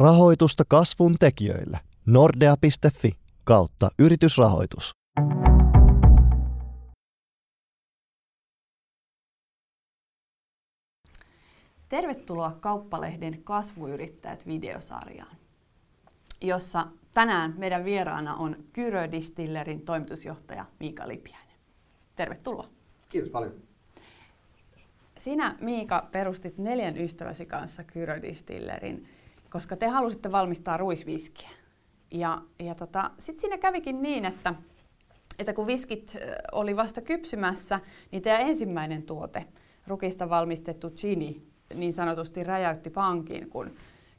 Rahoitusta kasvun tekijöille. Nordea.fi kautta yritysrahoitus. Tervetuloa Kauppalehden Kasvuyrittäjät videosarjaan, jossa tänään meidän vieraana on Kyrö Distillerin toimitusjohtaja Miika Lipiäinen. Tervetuloa. Kiitos paljon. Sinä, Miika, perustit neljän ystäväsi kanssa Kyrö Distillerin, koska te halusitte valmistaa ruisviskiä. Ja, ja tota, sitten siinä kävikin niin, että, että kun viskit oli vasta kypsymässä, niin teidän ensimmäinen tuote, rukista valmistettu chini, niin sanotusti räjäytti pankin, kun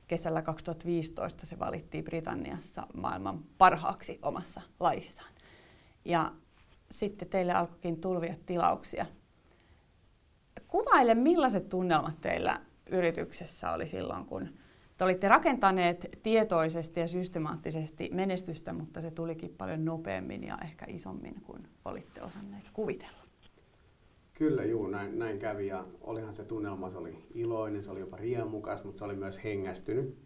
kesällä 2015 se valittiin Britanniassa maailman parhaaksi omassa laissaan. Ja sitten teille alkoikin tulvia tilauksia. Kuvaile, millaiset tunnelmat teillä yrityksessä oli silloin, kun te olitte rakentaneet tietoisesti ja systemaattisesti menestystä, mutta se tulikin paljon nopeammin ja ehkä isommin kuin olitte osanneet kuvitella. Kyllä, juu, näin, näin kävi ja olihan se tunnelma, se oli iloinen, se oli jopa riemukas, mutta se oli myös hengästynyt.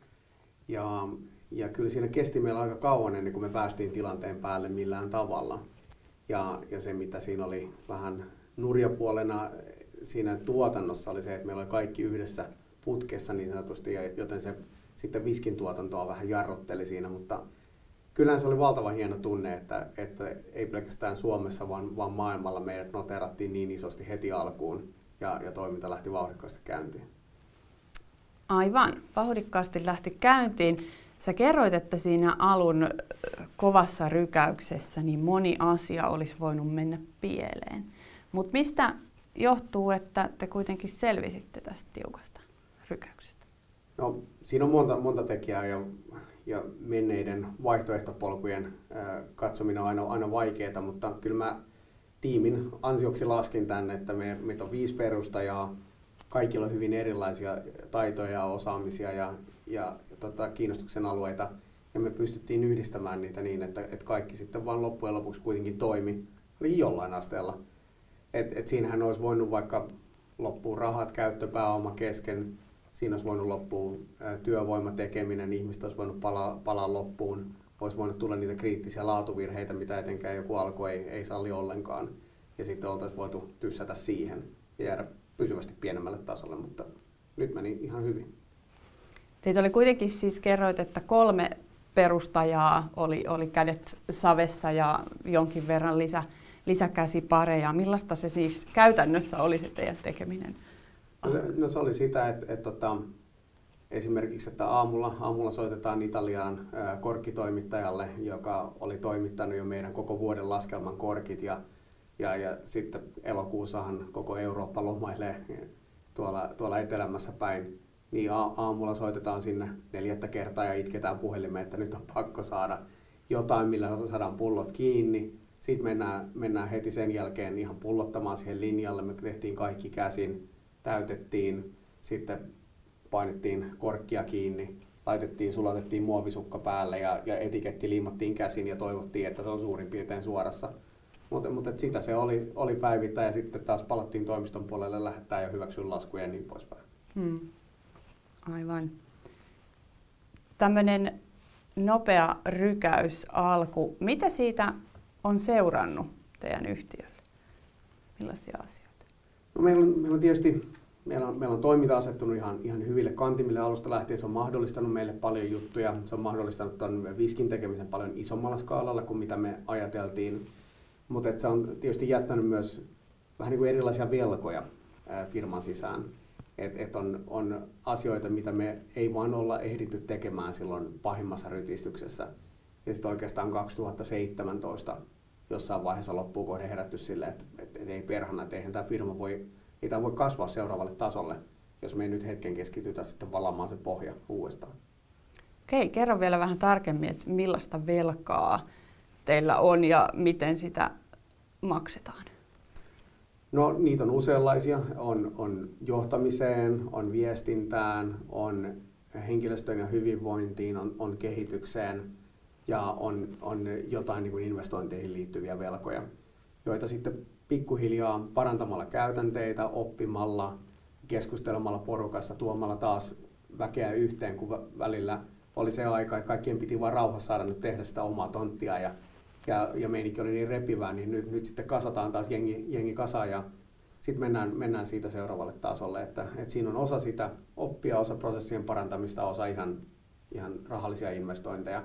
Ja, ja kyllä siinä kesti meillä aika kauan ennen kuin me päästiin tilanteen päälle millään tavalla. Ja, ja se, mitä siinä oli vähän nurjapuolena siinä tuotannossa, oli se, että meillä oli kaikki yhdessä putkessa niin sanotusti, joten se sitten viskin tuotantoa vähän jarrotteli siinä, mutta kyllähän se oli valtava hieno tunne, että, että ei pelkästään Suomessa, vaan, vaan maailmalla meidät noterattiin niin isosti heti alkuun ja, ja toiminta lähti vauhdikkaasti käyntiin. Aivan, vauhdikkaasti lähti käyntiin. Sä kerroit, että siinä alun kovassa rykäyksessä niin moni asia olisi voinut mennä pieleen. Mutta mistä johtuu, että te kuitenkin selvisitte tästä tiukasta rykäyksestä? No, siinä on monta, monta tekijää ja, ja menneiden vaihtoehtopolkujen katsominen on aina, aina vaikeaa, mutta kyllä mä tiimin ansioksi laskin tänne, että me, meitä on viisi perustajaa, kaikilla on hyvin erilaisia taitoja ja osaamisia ja, ja, ja tota, kiinnostuksen alueita, ja me pystyttiin yhdistämään niitä niin, että, että kaikki sitten vaan loppujen lopuksi kuitenkin toimi, oli jollain asteella. Et, et siinähän olisi voinut vaikka loppua rahat, käyttöpääoma kesken, siinä olisi voinut loppua työvoimatekeminen, ihmiset olisi voinut palaa, palaa loppuun, olisi voinut tulla niitä kriittisiä laatuvirheitä, mitä etenkään joku alku ei, ei salli ollenkaan. Ja sitten oltaisiin voitu tyssätä siihen ja jäädä pysyvästi pienemmälle tasolle, mutta nyt meni ihan hyvin. Teitä oli kuitenkin siis kerroit, että kolme perustajaa oli, oli kädet savessa ja jonkin verran lisä, lisäkäsipareja. Millaista se siis käytännössä oli se teidän tekeminen? No se, no se oli sitä, että, että, että tota, esimerkiksi, että aamulla, aamulla soitetaan Italiaan korkkitoimittajalle, joka oli toimittanut jo meidän koko vuoden laskelman korkit ja, ja, ja sitten elokuussahan koko Eurooppa lomailee tuolla, tuolla etelämässä päin. Niin aamulla soitetaan sinne neljättä kertaa ja itketään puhelimeen, että nyt on pakko saada jotain, millä saadaan pullot kiinni. Sitten mennään, mennään heti sen jälkeen ihan pullottamaan siihen linjalle. Me tehtiin kaikki käsin täytettiin, sitten painettiin korkkia kiinni, laitettiin, sulatettiin muovisukka päälle ja, ja etiketti liimattiin käsin ja toivottiin, että se on suurin piirtein suorassa. Mutta, mutta sitä se oli, oli päivittäin ja sitten taas palattiin toimiston puolelle lähettää ja hyväksyä laskuja ja niin poispäin. Hmm. Aivan. Tämmöinen nopea rykäys alku. Mitä siitä on seurannut teidän yhtiölle? Millaisia asioita? No meillä, on, meillä on tietysti meillä on, meillä on toiminta asettunut ihan, ihan hyville kantimille alusta lähtien. Se on mahdollistanut meille paljon juttuja. Se on mahdollistanut tuon viskin tekemisen paljon isommalla skaalalla kuin mitä me ajateltiin. Mutta se on tietysti jättänyt myös vähän niin kuin erilaisia velkoja firman sisään. Et, et on, on asioita, mitä me ei vaan olla ehditty tekemään silloin pahimmassa rytistyksessä. Ja sitten oikeastaan 2017 jossain vaiheessa loppuu kohde herätty silleen, että, että, että ei perhana, että eihän tämä firma voi, ei tämä voi kasvaa seuraavalle tasolle, jos me ei nyt hetken keskitytä sitten valamaan se pohja uudestaan. Okei, kerro vielä vähän tarkemmin, että millaista velkaa teillä on ja miten sitä maksetaan? No niitä on useanlaisia. On, on johtamiseen, on viestintään, on henkilöstön ja hyvinvointiin, on, on kehitykseen – ja on, on jotain niin kuin investointeihin liittyviä velkoja, joita sitten pikkuhiljaa parantamalla käytänteitä, oppimalla, keskustelemalla porukassa, tuomalla taas väkeä yhteen, kun välillä oli se aika, että kaikkien piti vaan rauhassa saada nyt tehdä sitä omaa tonttia ja, ja, ja meininki oli niin repivää, niin nyt, nyt sitten kasataan taas jengi, jengi kasaan ja sitten mennään, mennään siitä seuraavalle tasolle, että, että siinä on osa sitä oppia, osa prosessien parantamista, osa ihan, ihan rahallisia investointeja,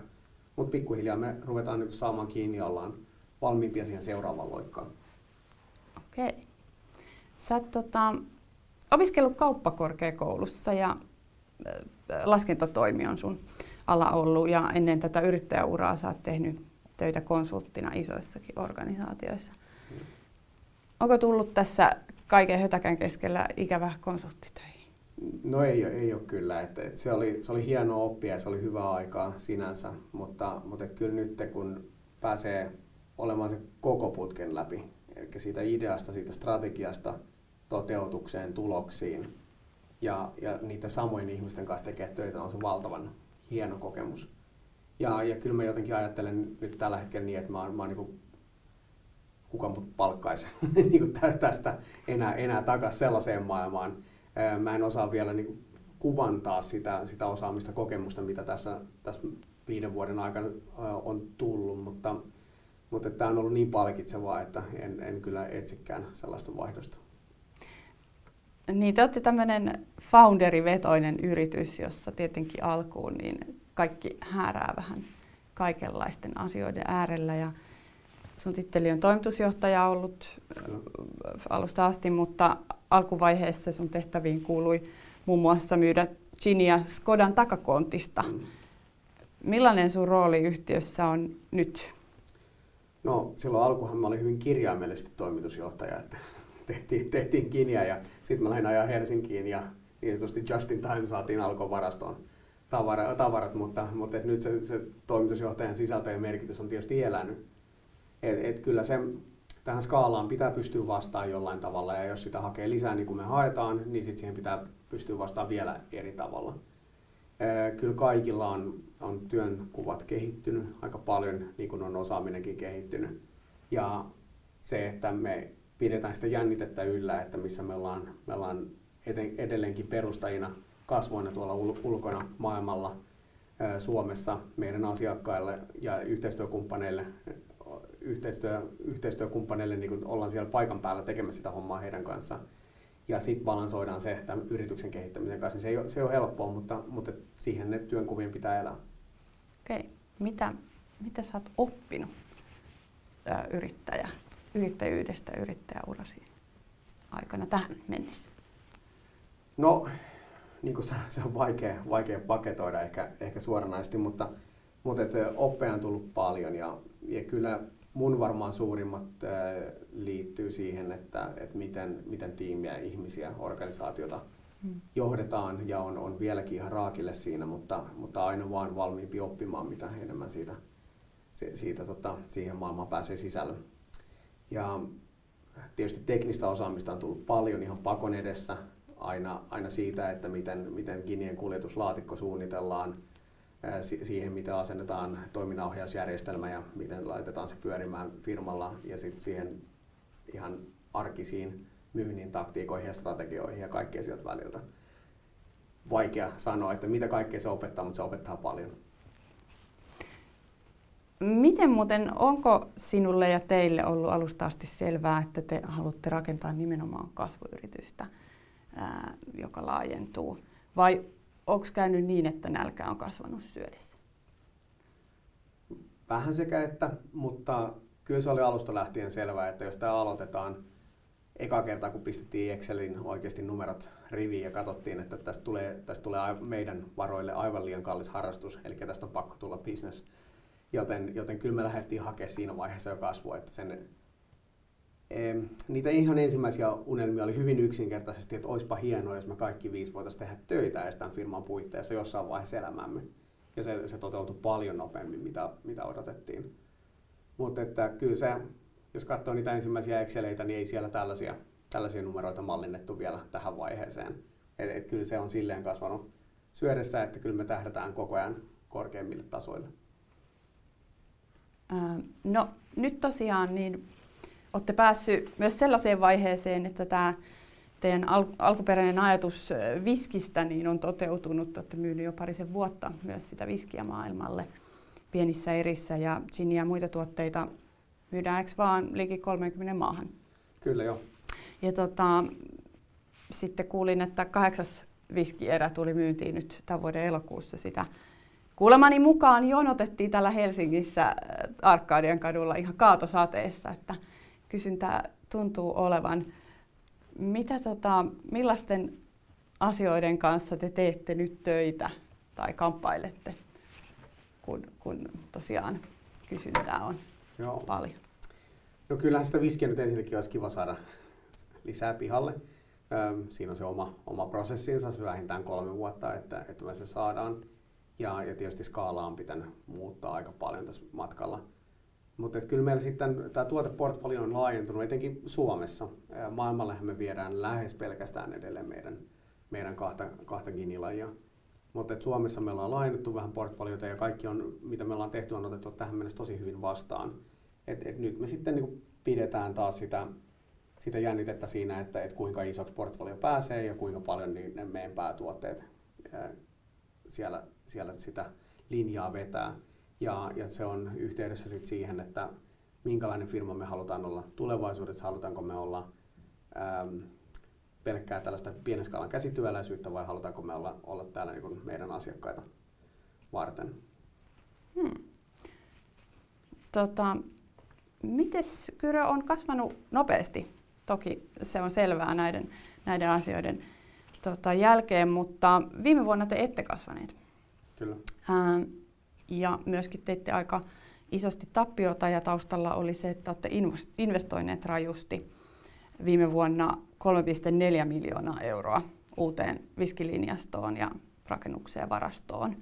mutta pikkuhiljaa me ruvetaan nyt saamaan kiinni ja ollaan valmiimpia siihen seuraavaan loikkaan. Okei. Sä oot tota, opiskellut kauppakorkeakoulussa ja laskentatoimi on sun ala ollut ja ennen tätä yrittäjäuraa sä oot tehnyt töitä konsulttina isoissakin organisaatioissa. Mm. Onko tullut tässä kaiken hötäkän keskellä ikävä konsulttitöihin? No ei, ei ole kyllä. Et, et se, oli, se oli hienoa oppia ja se oli hyvä aikaa sinänsä, mutta, mutta et kyllä nyt kun pääsee olemaan se koko putken läpi, eli siitä ideasta, siitä strategiasta toteutukseen, tuloksiin, ja, ja niitä samojen ihmisten kanssa tekee töitä on se valtavan hieno kokemus. Ja, ja kyllä mä jotenkin ajattelen nyt tällä hetkellä niin, että mä oon, mä oon niin kuka mut palkkaisi niin tästä enää, enää takaisin sellaiseen maailmaan. Mä en osaa vielä niin kuvantaa sitä, sitä osaamista, kokemusta, mitä tässä, tässä viiden vuoden aikana on tullut, mutta, mutta tämä on ollut niin palkitsevaa, että en, en kyllä etsikään sellaista vaihdosta. Niin, te olette tämmöinen founderivetoinen yritys, jossa tietenkin alkuun niin kaikki häärää vähän kaikenlaisten asioiden äärellä. Ja sun titteli on toimitusjohtaja ollut alusta asti, mutta alkuvaiheessa sun tehtäviin kuului muun muassa myydä Ginia Skodan takakontista. Mm. Millainen sun rooli yhtiössä on nyt? No silloin alkuhan mä olin hyvin kirjaimellisesti toimitusjohtaja, että tehtiin, tehtiin Kinia ja sitten mä lähdin ajaa Helsinkiin ja niin sanotusti just in time saatiin alkoon varastoon tavara, tavarat, mutta, mutta nyt se, se toimitusjohtajan sisältö ja merkitys on tietysti elänyt. Et, et kyllä se, tähän skaalaan pitää pystyä vastaamaan jollain tavalla ja jos sitä hakee lisää niin kuin me haetaan, niin sitten siihen pitää pystyä vastaamaan vielä eri tavalla. Kyllä kaikilla on, on työnkuvat kehittynyt aika paljon, niin kuin on osaaminenkin kehittynyt. Ja se, että me pidetään sitä jännitettä yllä, että missä me ollaan, me ollaan edelleenkin perustajina kasvoina tuolla ulkona maailmalla Suomessa meidän asiakkaille ja yhteistyökumppaneille, yhteistyö, yhteistyökumppaneille niin ollaan siellä paikan päällä tekemässä sitä hommaa heidän kanssa. Ja sitten balansoidaan se tämän yrityksen kehittämisen kanssa. Niin se, ei ole, se ei ole helppoa, mutta, mutta siihen ne työnkuvien pitää elää. Okei. Mitä, mitä sä oot oppinut yrittäjä yrittäjyydestä yrittäjäurasi aikana tähän mennessä? No, niin kuin sanoin, se on vaikea, vaikea paketoida ehkä, ehkä suoranaisesti, mutta, mutta et, oppeja on tullut paljon ja, ja kyllä mun varmaan suurimmat liittyy siihen, että, että miten, miten tiimiä, ihmisiä, organisaatiota hmm. johdetaan ja on, on vieläkin ihan raakille siinä, mutta, mutta aina vaan valmiimpi oppimaan, mitä enemmän siitä, siitä tota, siihen maailmaan pääsee sisälle. Ja tietysti teknistä osaamista on tullut paljon ihan pakon edessä, aina, aina siitä, että miten, miten Kinien kuljetuslaatikko suunnitellaan, siihen, miten asennetaan toiminnanohjausjärjestelmä ja miten laitetaan se pyörimään firmalla ja sitten siihen ihan arkisiin myynnin taktiikoihin ja strategioihin ja kaikkea sieltä väliltä. Vaikea sanoa, että mitä kaikkea se opettaa, mutta se opettaa paljon. Miten muuten, onko sinulle ja teille ollut alusta asti selvää, että te haluatte rakentaa nimenomaan kasvuyritystä, joka laajentuu? Vai onko käynyt niin, että nälkä on kasvanut syödessä? Vähän sekä että, mutta kyllä se oli alusta lähtien selvää, että jos tämä aloitetaan eka kertaa, kun pistettiin Excelin oikeasti numerot riviin ja katsottiin, että tästä tulee, tästä tulee meidän varoille aivan liian kallis harrastus, eli tästä on pakko tulla business, Joten, joten kyllä me lähdettiin hakemaan siinä vaiheessa jo kasvua, että sen, niitä ihan ensimmäisiä unelmia oli hyvin yksinkertaisesti, että olisipa hienoa, jos me kaikki viisi voitaisiin tehdä töitä edes tämän firman puitteissa jossain vaiheessa elämämme. Ja se, se toteutui paljon nopeammin, mitä, mitä odotettiin. Mutta että kyllä se, jos katsoo niitä ensimmäisiä Exceleitä, niin ei siellä tällaisia, tällaisia numeroita mallinnettu vielä tähän vaiheeseen. Et, et kyllä se on silleen kasvanut syödessä, että kyllä me tähdätään koko ajan korkeimmille tasoille. No nyt tosiaan niin olette päässyt myös sellaiseen vaiheeseen, että tämä teidän al- alkuperäinen ajatus viskistä niin on toteutunut. Olette myynyt jo parisen vuotta myös sitä viskiä maailmalle pienissä erissä ja giniä ja muita tuotteita myydään eikö vaan liki 30 maahan? Kyllä joo. Ja tota, sitten kuulin, että kahdeksas viskierä tuli myyntiin nyt tämän vuoden elokuussa sitä. Kuulemani mukaan jonotettiin täällä Helsingissä Arkadian kadulla ihan kaatosateessa, että kysyntää tuntuu olevan. Mitä tota, millaisten asioiden kanssa te teette nyt töitä tai kamppailette, kun, kun tosiaan kysyntää on Joo. paljon? No kyllähän sitä viskiä nyt ensinnäkin olisi kiva saada lisää pihalle. Siinä on se oma, oma prosessinsa, se vähintään kolme vuotta, että, että me se saadaan. Ja, ja tietysti skaalaa on pitänyt muuttaa aika paljon tässä matkalla. Mutta kyllä meillä sitten tämä tuoteportfolio on laajentunut, etenkin Suomessa. Maailmallehan me viedään lähes pelkästään edelleen meidän, meidän kahta, kahta ginilajia. Mutta Suomessa me ollaan laajennettu vähän portfoliota ja kaikki on, mitä me ollaan tehty, on otettu tähän mennessä tosi hyvin vastaan. Et, et nyt me sitten niin pidetään taas sitä, sitä jännitettä siinä, että et kuinka isoksi portfolio pääsee ja kuinka paljon niin ne meidän päätuotteet ää, siellä, siellä sitä linjaa vetää. Ja, ja se on yhteydessä sit siihen, että minkälainen firma me halutaan olla tulevaisuudessa, halutaanko me olla äm, pelkkää tällaista pienen skaalan käsityöläisyyttä vai halutaanko me olla, olla täällä niin meidän asiakkaita varten. Hmm. Tota, Miten Kyrö on kasvanut nopeasti? Toki se on selvää näiden, näiden asioiden tota, jälkeen, mutta viime vuonna te ette kasvaneet. Kyllä. Ää, ja myöskin teitte aika isosti tappiota ja taustalla oli se, että olette investoineet rajusti viime vuonna 3,4 miljoonaa euroa uuteen viskilinjastoon ja rakennukseen ja varastoon.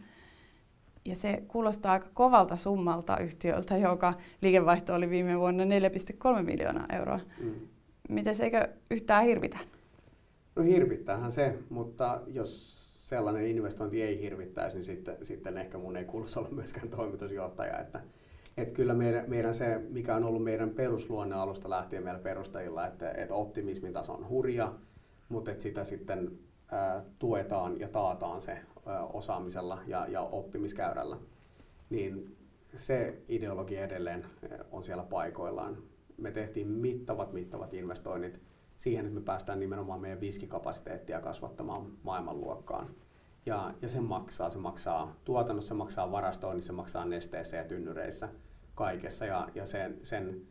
Ja se kuulostaa aika kovalta summalta yhtiöltä, joka liikevaihto oli viime vuonna 4,3 miljoonaa euroa. Mm. Miten se eikö yhtään hirvitä? No hirvittäähän se, mutta jos sellainen investointi ei hirvittäisi, niin sitten, sitten ehkä mun ei kuuluisi olla myöskään toimitusjohtaja. Että, että kyllä meidän, meidän se, mikä on ollut meidän perusluonne alusta lähtien meillä perustajilla, että, että optimismin taso on hurja, mutta että sitä sitten ää, tuetaan ja taataan se osaamisella ja, ja oppimiskäyrällä, niin se ideologia edelleen on siellä paikoillaan. Me tehtiin mittavat, mittavat investoinnit siihen, että me päästään nimenomaan meidän viskikapasiteettia kasvattamaan maailmanluokkaan. Ja, ja se maksaa. Se maksaa tuotannossa, se maksaa varastoinnissa, se maksaa nesteissä ja tynnyreissä, kaikessa. Ja, ja sen, sen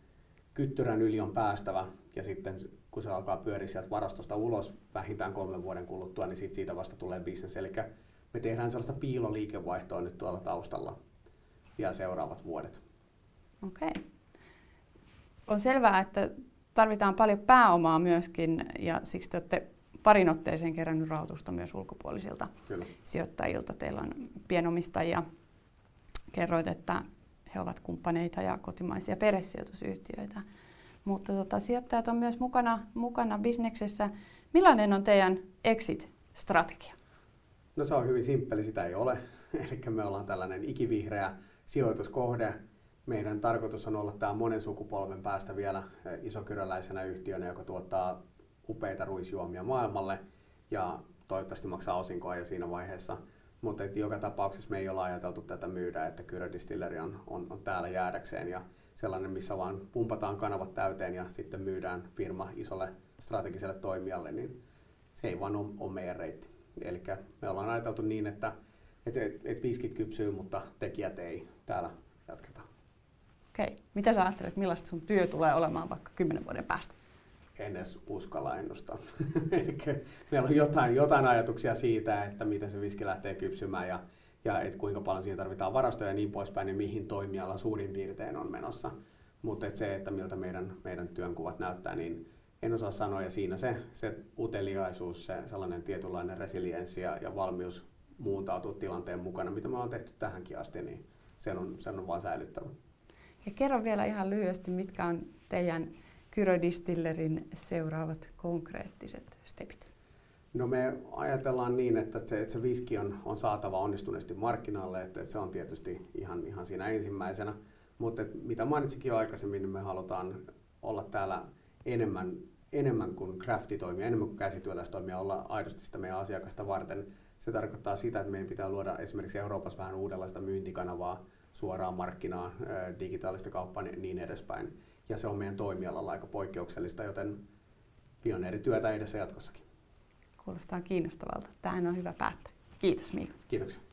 kyttyrän yli on päästävä ja sitten kun se alkaa pyöriä sieltä varastosta ulos vähintään kolmen vuoden kuluttua, niin siitä, siitä vasta tulee bisnes. Eli me tehdään sellaista piiloliikevaihtoa nyt tuolla taustalla vielä seuraavat vuodet. Okei. Okay. On selvää, että tarvitaan paljon pääomaa myöskin ja siksi te olette parin otteeseen kerännyt rahoitusta myös ulkopuolisilta Kyllä. sijoittajilta. Teillä on pienomistajia. Kerroit, että he ovat kumppaneita ja kotimaisia perhesijoitusyhtiöitä. Mutta tota, sijoittajat on myös mukana, mukana bisneksessä. Millainen on teidän exit-strategia? No se on hyvin simppeli, sitä ei ole. Eli me ollaan tällainen ikivihreä sijoituskohde. Meidän tarkoitus on olla tämä monen sukupolven päästä vielä eh, isokyräläisenä yhtiönä, joka tuottaa upeita ruisjuomia maailmalle ja toivottavasti maksaa osinkoa jo siinä vaiheessa. Mutta joka tapauksessa me ei ole ajateltu tätä myydä, että Kyrö Distilleri on, on, on täällä jäädäkseen ja sellainen, missä vaan pumpataan kanavat täyteen ja sitten myydään firma isolle strategiselle toimijalle, niin se ei vaan ole, ole meidän reitti. Eli me ollaan ajateltu niin, että et, et, et viskit kypsyy, mutta tekijät ei. Täällä jatketaan. Okei. Mitä sä ajattelet, millaista sun työ tulee olemaan vaikka kymmenen vuoden päästä? En edes uskalla ennustaa. Meillä on jotain, jotain ajatuksia siitä, että miten se viski lähtee kypsymään ja, ja et kuinka paljon siihen tarvitaan varastoja ja niin poispäin, ja mihin toimiala suurin piirtein on menossa. Mutta et se, että miltä meidän, meidän työnkuvat näyttää, niin en osaa sanoa, ja siinä se, se uteliaisuus, se sellainen tietynlainen resilienssi ja, ja valmius muuntautua tilanteen mukana, mitä me ollaan tehty tähänkin asti, niin sen on, sen on vaan säilyttävä. Ja kerro vielä ihan lyhyesti, mitkä on teidän Kyrö-distillerin seuraavat konkreettiset stepit? No me ajatellaan niin, että se, että se viski on, on saatava onnistuneesti markkinoille, että, että se on tietysti ihan, ihan siinä ensimmäisenä. Mutta mitä mainitsikin jo aikaisemmin, niin me halutaan olla täällä enemmän enemmän kuin craftitoimia, enemmän kuin käsityöläistoimia, olla aidosti sitä meidän asiakasta varten. Se tarkoittaa sitä, että meidän pitää luoda esimerkiksi Euroopassa vähän uudenlaista myyntikanavaa, suoraan markkinaa, digitaalista kauppaa ja niin edespäin. Ja se on meidän toimialalla aika poikkeuksellista, joten pioneerityötä edessä jatkossakin. Kuulostaa kiinnostavalta. Tähän on hyvä päättää. Kiitos Miika. Kiitoksia.